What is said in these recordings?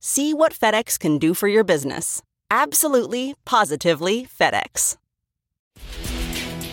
See what FedEx can do for your business. Absolutely, positively FedEx.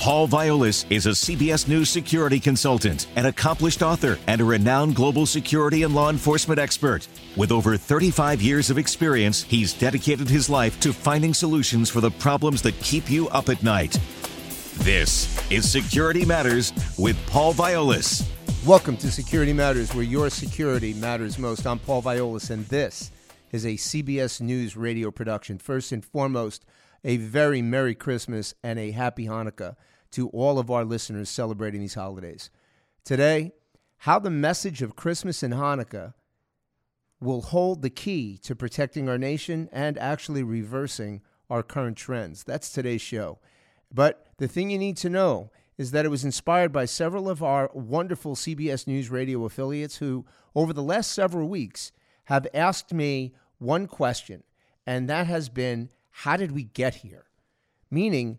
Paul Viollis is a CBS News security consultant, an accomplished author, and a renowned global security and law enforcement expert. With over 35 years of experience, he's dedicated his life to finding solutions for the problems that keep you up at night. This is Security Matters with Paul Viollis. Welcome to Security Matters, where your security matters most. I'm Paul Viollis, and this is a CBS News radio production. First and foremost, a very Merry Christmas and a Happy Hanukkah to all of our listeners celebrating these holidays. Today, how the message of Christmas and Hanukkah will hold the key to protecting our nation and actually reversing our current trends. That's today's show. But the thing you need to know is that it was inspired by several of our wonderful CBS News radio affiliates who, over the last several weeks, have asked me one question, and that has been how did we get here? Meaning,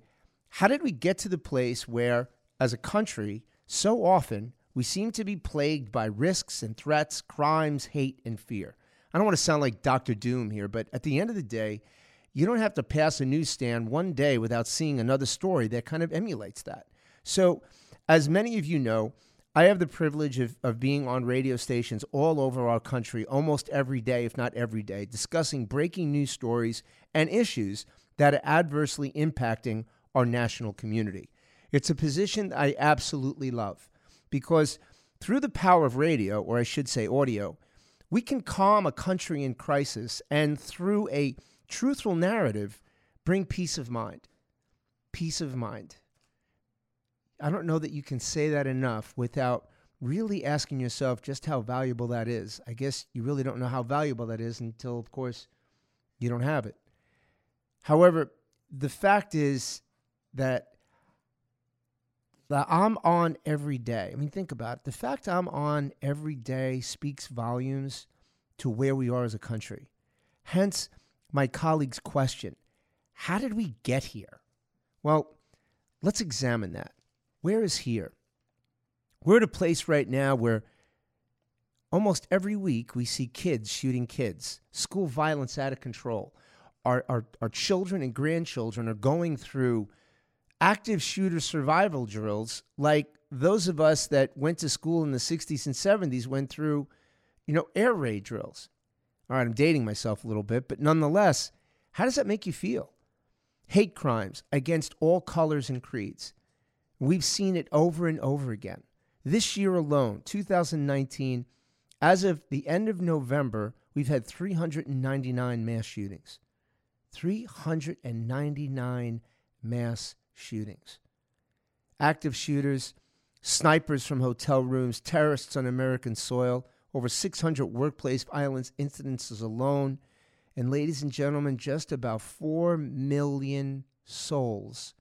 how did we get to the place where, as a country, so often we seem to be plagued by risks and threats, crimes, hate, and fear? I don't want to sound like Dr. Doom here, but at the end of the day, you don't have to pass a newsstand one day without seeing another story that kind of emulates that. So, as many of you know, I have the privilege of, of being on radio stations all over our country almost every day, if not every day, discussing breaking news stories and issues that are adversely impacting our national community. It's a position I absolutely love because through the power of radio, or I should say audio, we can calm a country in crisis and through a truthful narrative bring peace of mind. Peace of mind. I don't know that you can say that enough without really asking yourself just how valuable that is. I guess you really don't know how valuable that is until, of course, you don't have it. However, the fact is that I'm on every day. I mean, think about it. The fact I'm on every day speaks volumes to where we are as a country. Hence, my colleague's question How did we get here? Well, let's examine that. Where is here? We're at a place right now where almost every week we see kids shooting kids, school violence out of control. Our, our, our children and grandchildren are going through active shooter survival drills like those of us that went to school in the 60s and 70s went through, you know, air raid drills. All right, I'm dating myself a little bit, but nonetheless, how does that make you feel? Hate crimes against all colors and creeds. We've seen it over and over again. This year alone, 2019, as of the end of November, we've had 399 mass shootings. 399 mass shootings. Active shooters, snipers from hotel rooms, terrorists on American soil, over 600 workplace violence incidences alone. And, ladies and gentlemen, just about 4 million souls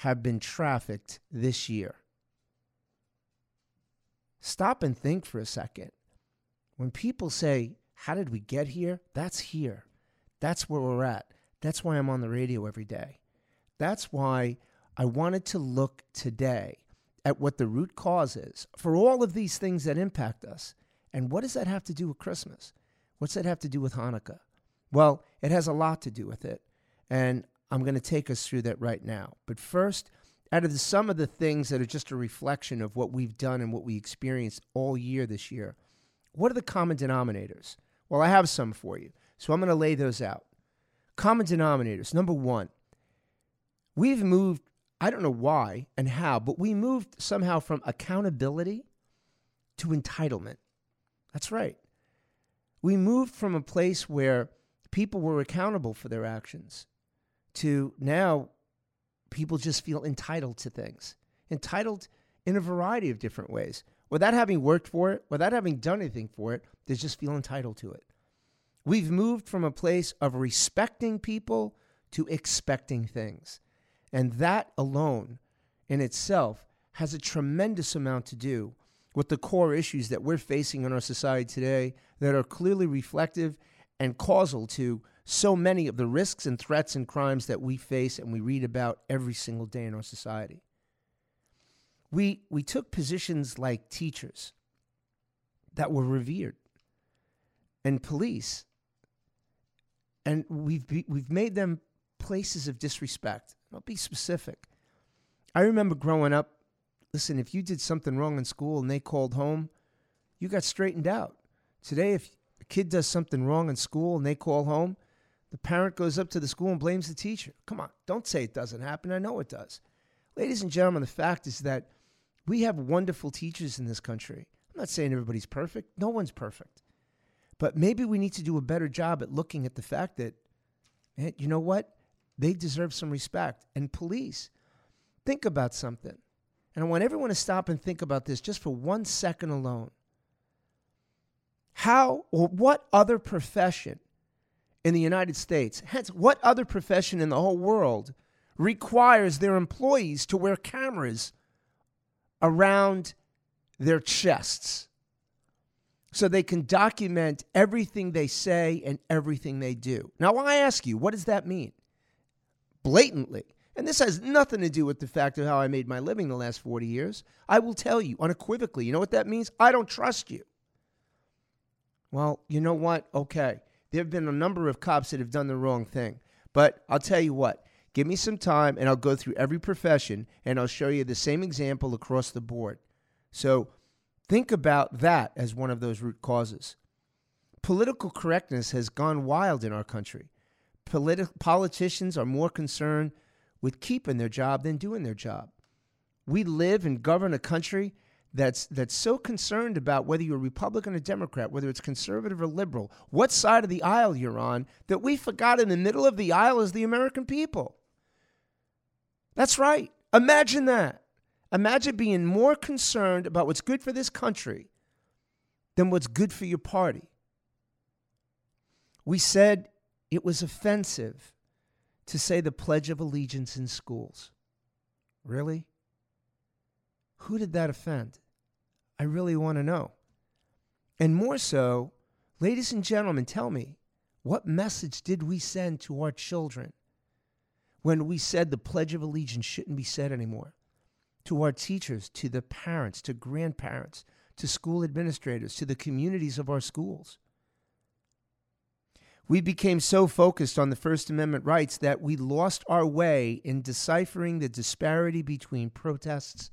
have been trafficked this year. Stop and think for a second. When people say, How did we get here? That's here. That's where we're at. That's why I'm on the radio every day. That's why I wanted to look today at what the root cause is for all of these things that impact us. And what does that have to do with Christmas? What's that have to do with Hanukkah? Well, it has a lot to do with it. And I'm going to take us through that right now. But first, out of the, some of the things that are just a reflection of what we've done and what we experienced all year this year, what are the common denominators? Well, I have some for you. So I'm going to lay those out. Common denominators. Number one, we've moved, I don't know why and how, but we moved somehow from accountability to entitlement. That's right. We moved from a place where people were accountable for their actions to now people just feel entitled to things, entitled in a variety of different ways. without having worked for it, without having done anything for it, they just feel entitled to it. We've moved from a place of respecting people to expecting things. And that alone in itself has a tremendous amount to do with the core issues that we're facing in our society today that are clearly reflective and causal to so many of the risks and threats and crimes that we face and we read about every single day in our society. We, we took positions like teachers that were revered and police, and we've, be, we've made them places of disrespect. I'll be specific. I remember growing up, listen, if you did something wrong in school and they called home, you got straightened out. Today, if a kid does something wrong in school and they call home, the parent goes up to the school and blames the teacher. Come on, don't say it doesn't happen. I know it does. Ladies and gentlemen, the fact is that we have wonderful teachers in this country. I'm not saying everybody's perfect, no one's perfect. But maybe we need to do a better job at looking at the fact that, eh, you know what? They deserve some respect. And police, think about something. And I want everyone to stop and think about this just for one second alone. How or what other profession in the United States, hence, what other profession in the whole world requires their employees to wear cameras around their chests so they can document everything they say and everything they do? Now, I ask you, what does that mean? Blatantly. And this has nothing to do with the fact of how I made my living the last 40 years. I will tell you unequivocally, you know what that means? I don't trust you. Well, you know what? Okay. There have been a number of cops that have done the wrong thing. But I'll tell you what, give me some time and I'll go through every profession and I'll show you the same example across the board. So think about that as one of those root causes. Political correctness has gone wild in our country. Politi- politicians are more concerned with keeping their job than doing their job. We live and govern a country that's that's so concerned about whether you're Republican or Democrat, whether it's conservative or liberal, what side of the aisle you're on, that we forgot in the middle of the aisle is the American people. That's right. Imagine that. Imagine being more concerned about what's good for this country than what's good for your party. We said it was offensive to say the Pledge of Allegiance in schools. Really? Who did that offend? I really want to know. And more so, ladies and gentlemen, tell me, what message did we send to our children when we said the Pledge of Allegiance shouldn't be said anymore? To our teachers, to the parents, to grandparents, to school administrators, to the communities of our schools. We became so focused on the First Amendment rights that we lost our way in deciphering the disparity between protests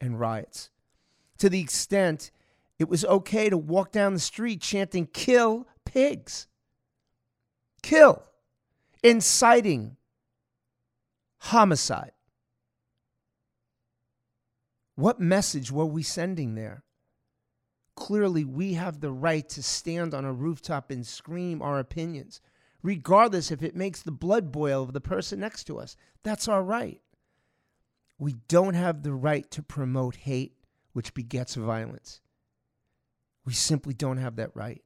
and riots to the extent it was okay to walk down the street chanting, kill pigs. Kill. Inciting homicide. What message were we sending there? Clearly, we have the right to stand on a rooftop and scream our opinions, regardless if it makes the blood boil of the person next to us. That's our right. We don't have the right to promote hate, which begets violence. We simply don't have that right.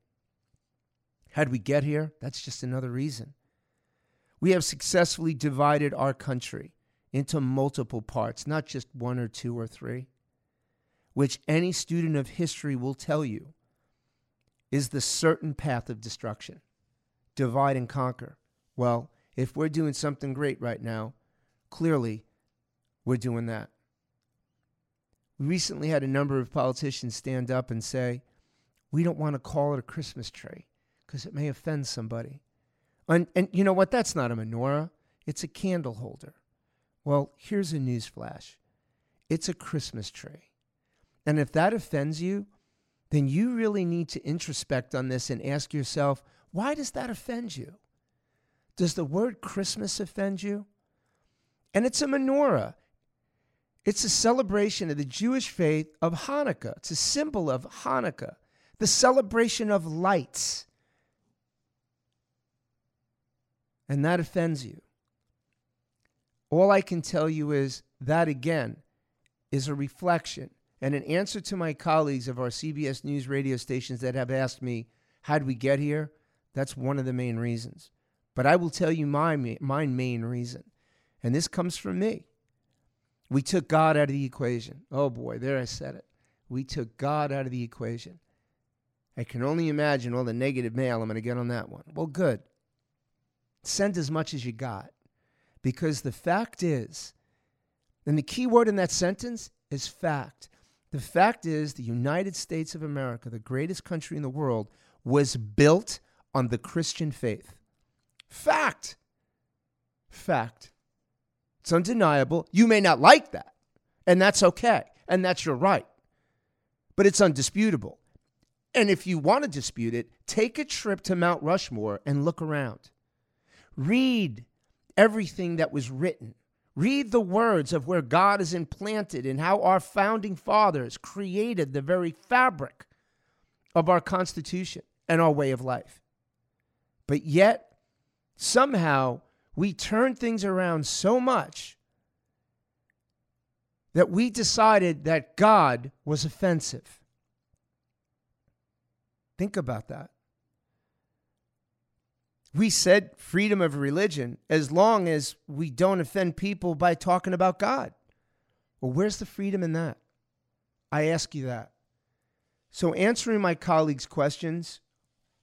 How'd we get here? That's just another reason. We have successfully divided our country into multiple parts, not just one or two or three, which any student of history will tell you is the certain path of destruction. Divide and conquer. Well, if we're doing something great right now, clearly we're doing that. We recently had a number of politicians stand up and say, we don't want to call it a Christmas tree because it may offend somebody. And, and you know what? That's not a menorah, it's a candle holder. Well, here's a news flash it's a Christmas tree. And if that offends you, then you really need to introspect on this and ask yourself, why does that offend you? Does the word Christmas offend you? And it's a menorah. It's a celebration of the Jewish faith of Hanukkah. It's a symbol of Hanukkah, the celebration of lights. And that offends you. All I can tell you is that again is a reflection And an answer to my colleagues of our CBS News radio stations that have asked me, how did we get here? That's one of the main reasons. But I will tell you my, my main reason. And this comes from me. We took God out of the equation. Oh boy, there I said it. We took God out of the equation. I can only imagine all the negative mail I'm going to get on that one. Well, good. Send as much as you got. Because the fact is, and the key word in that sentence is fact. The fact is, the United States of America, the greatest country in the world, was built on the Christian faith. Fact. Fact. It's undeniable. You may not like that, and that's okay, and that's your right. But it's undisputable. And if you want to dispute it, take a trip to Mount Rushmore and look around. Read everything that was written. Read the words of where God is implanted and how our founding fathers created the very fabric of our Constitution and our way of life. But yet, somehow, we turn things around so much that we decided that God was offensive. Think about that. We said freedom of religion as long as we don't offend people by talking about God. Well, where's the freedom in that? I ask you that. So, answering my colleagues' questions,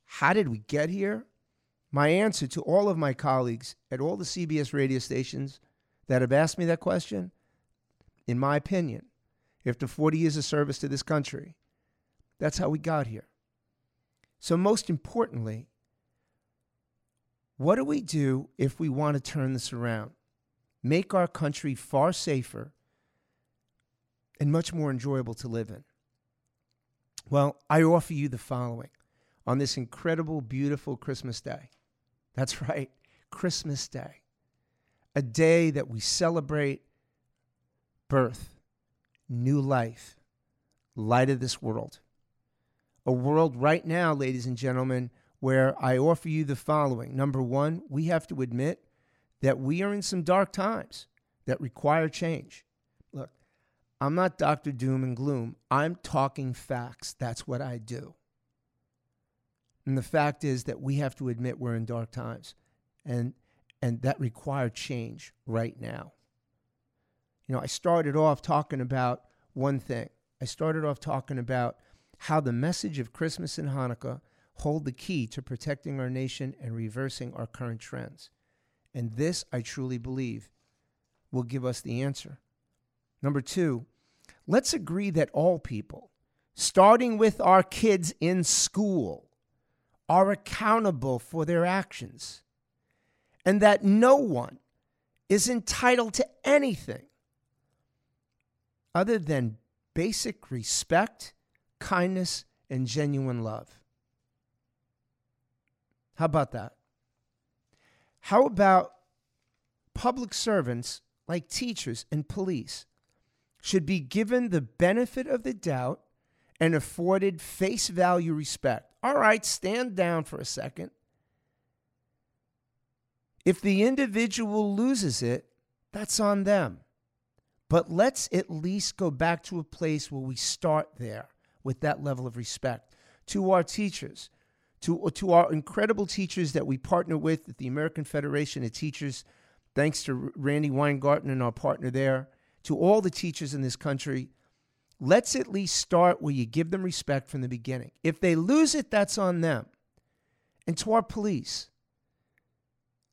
how did we get here? My answer to all of my colleagues at all the CBS radio stations that have asked me that question, in my opinion, after 40 years of service to this country, that's how we got here. So, most importantly, what do we do if we want to turn this around? Make our country far safer and much more enjoyable to live in. Well, I offer you the following on this incredible, beautiful Christmas day. That's right, Christmas Day, a day that we celebrate birth, new life, light of this world. A world right now, ladies and gentlemen, where I offer you the following. Number one, we have to admit that we are in some dark times that require change. Look, I'm not Dr. Doom and Gloom. I'm talking facts. That's what I do. And the fact is that we have to admit we're in dark times. And and that require change right now. You know, I started off talking about one thing. I started off talking about how the message of Christmas and Hanukkah hold the key to protecting our nation and reversing our current trends. And this, I truly believe, will give us the answer. Number two, let's agree that all people, starting with our kids in school, are accountable for their actions, and that no one is entitled to anything other than basic respect, kindness, and genuine love. How about that? How about public servants like teachers and police should be given the benefit of the doubt and afforded face value respect? All right, stand down for a second. If the individual loses it, that's on them. But let's at least go back to a place where we start there with that level of respect to our teachers, to, to our incredible teachers that we partner with at the American Federation of Teachers, thanks to Randi Weingarten and our partner there, to all the teachers in this country, let's at least start where you give them respect from the beginning. If they lose it, that's on them. And to our police,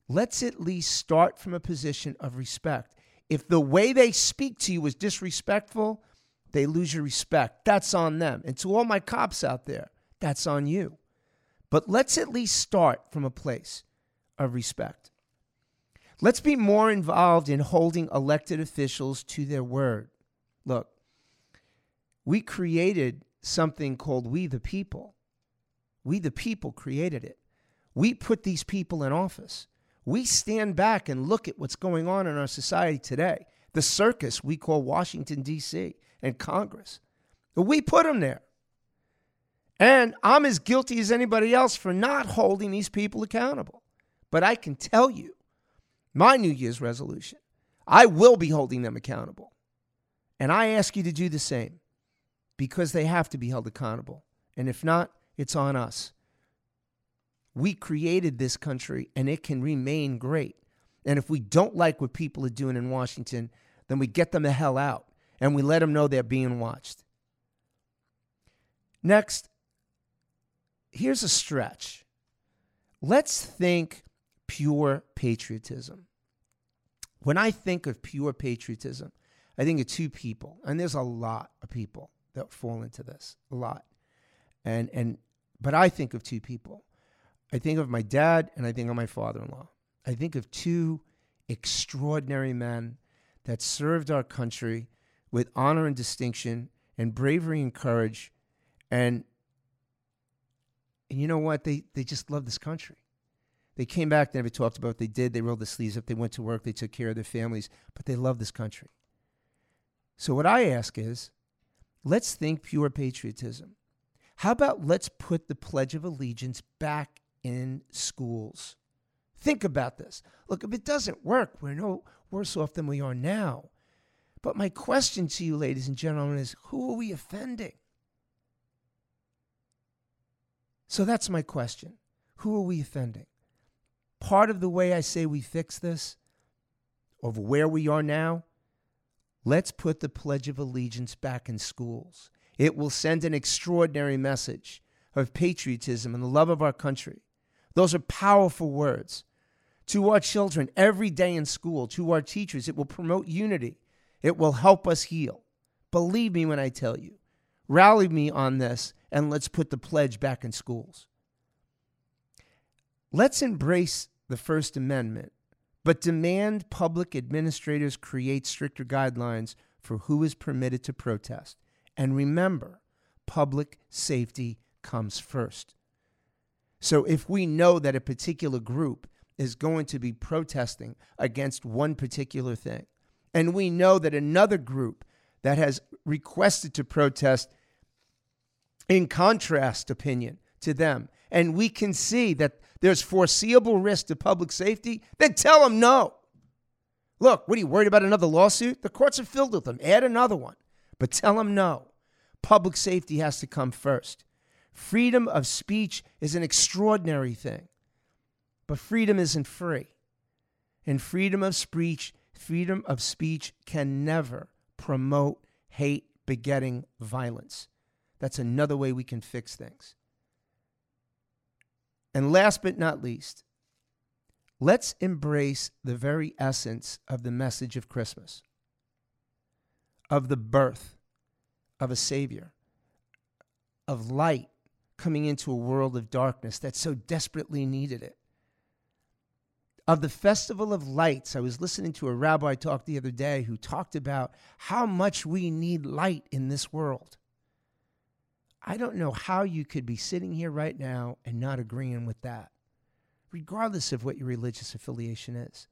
let's at least start from a position of respect. If the way they speak to you is disrespectful, they lose your respect. That's on them. And to all my cops out there, that's on you. But let's at least start from a place of respect. Let's be more involved in holding elected officials to their word. Look, we created something called We the People. We the People created it. We put these people in office. We stand back and look at what's going on in our society today. The circus we call Washington, D.C., and Congress. We put them there. And I'm as guilty as anybody else for not holding these people accountable. But I can tell you, my New Year's resolution, I will be holding them accountable. And I ask you to do the same. Because they have to be held accountable. And if not, it's on us. We created this country and it can remain great. And if we don't like what people are doing in Washington, then we get them the hell out and we let them know they're being watched. Next, here's a stretch. Let's think pure patriotism. When I think of pure patriotism, I think of two people, and there's a lot of people that fall into this, a lot. And and but I think of two people. I think of my dad and I think of my father-in-law. I think of two extraordinary men that served our country with honor and distinction and bravery and courage and and you know what they they just love this country they came back they never talked about what they did they rolled the sleeves up they went to work they took care of their families but they love this country so what i ask is let's think pure patriotism how about let's put the pledge of allegiance back in schools think about this look if it doesn't work we're no worse off than we are now but my question to you, ladies and gentlemen, is who are we offending? So that's my question. Who are we offending? Part of the way I say we fix this, of where we are now, let's put the Pledge of Allegiance back in schools. It will send an extraordinary message of patriotism and the love of our country. Those are powerful words. To our children every day in school, to our teachers, it will promote unity it will help us heal. Believe me when I tell you. Rally me on this and let's put the pledge back in schools. Let's embrace the First Amendment, but demand public administrators create stricter guidelines for who is permitted to protest. And remember, public safety comes first. So if we know that a particular group is going to be protesting against one particular thing, and we know that another group that has requested to protest in contrast opinion to them, and we can see that there's foreseeable risk to public safety, then tell them no. Look, what are you worried about another lawsuit? The courts are filled with them. Add another one. But tell them no. Public safety has to come first. Freedom of speech is an extraordinary thing, but freedom isn't free. And freedom of speech freedom of speech can never promote hate begetting violence. That's another way we can fix things. And last but not least, let's embrace the very essence of the message of Christmas, of the birth of a Savior, of light coming into a world of darkness that so desperately needed it of the Festival of Lights. I was listening to a rabbi talk the other day who talked about how much we need light in this world. I don't know how you could be sitting here right now and not agreeing with that, regardless of what your religious affiliation is.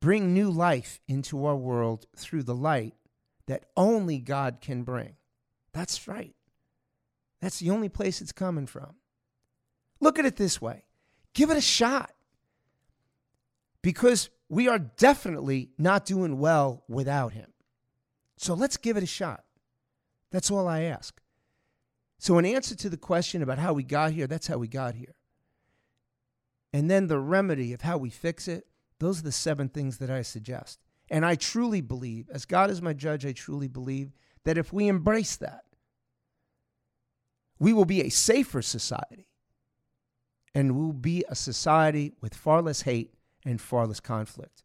Bring new life into our world through the light that only God can bring. That's right. That's the only place it's coming from. Look at it this way give it a shot because we are definitely not doing well without him. So let's give it a shot. That's all I ask. So, in answer to the question about how we got here, that's how we got here. And then the remedy of how we fix it, those are the seven things that I suggest. And I truly believe, as God is my judge, I truly believe that if we embrace that, we will be a safer society and we'll be a society with far less hate and far less conflict.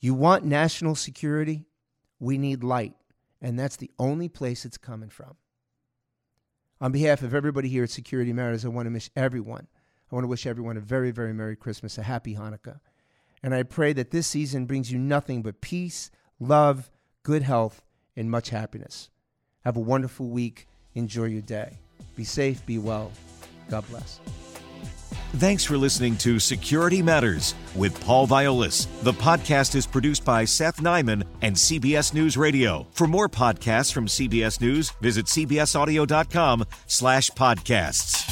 You want national security? We need light, and that's the only place it's coming from. On behalf of everybody here at Security Matters, I want to wish everyone, I want to wish everyone a very, very Merry Christmas, a happy Hanukkah. And I pray that this season brings you nothing but peace, love, good health, and much happiness. Have a wonderful week. Enjoy your day. Be safe, be well. God bless. Thanks for listening to Security Matters with Paul Viollis. The podcast is produced by Seth Nyman and CBS News Radio. For more podcasts from CBS News, visit cbsaudio.com slash podcasts.